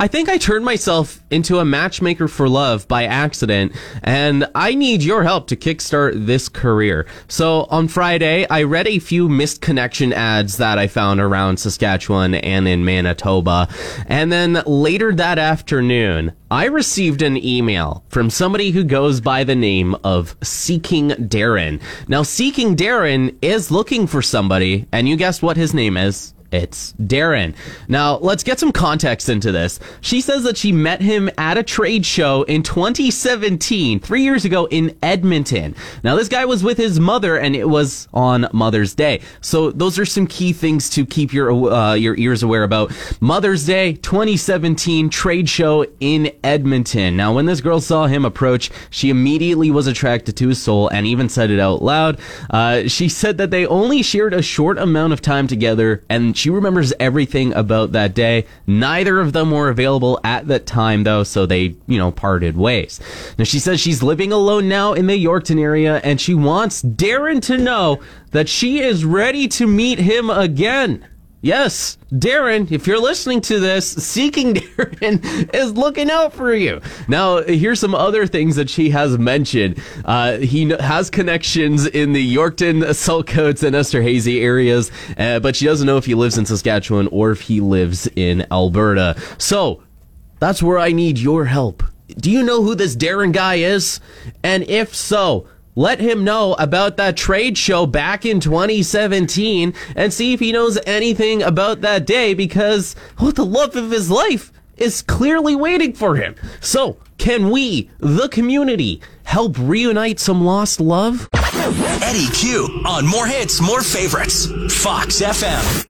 I think I turned myself into a matchmaker for love by accident, and I need your help to kickstart this career. So on Friday, I read a few missed connection ads that I found around Saskatchewan and in Manitoba. And then later that afternoon, I received an email from somebody who goes by the name of Seeking Darren. Now, Seeking Darren is looking for somebody, and you guessed what his name is. It's Darren. Now, let's get some context into this. She says that she met him at a trade show in 2017, three years ago in Edmonton. Now, this guy was with his mother and it was on Mother's Day. So those are some key things to keep your, uh, your ears aware about. Mother's Day, 2017 trade show in Edmonton. Now, when this girl saw him approach, she immediately was attracted to his soul and even said it out loud. Uh, she said that they only shared a short amount of time together and she remembers everything about that day. Neither of them were available at that time, though, so they, you know, parted ways. Now, she says she's living alone now in the Yorkton area, and she wants Darren to know that she is ready to meet him again. Yes, Darren, if you're listening to this, Seeking Darren is looking out for you. Now, here's some other things that she has mentioned. Uh, he has connections in the Yorkton, Saltcoats, and Esterhazy areas, uh, but she doesn't know if he lives in Saskatchewan or if he lives in Alberta. So, that's where I need your help. Do you know who this Darren guy is? And if so, let him know about that trade show back in 2017 and see if he knows anything about that day because oh, the love of his life is clearly waiting for him. So, can we, the community, help reunite some lost love? Eddie Q on More Hits, More Favorites. Fox FM.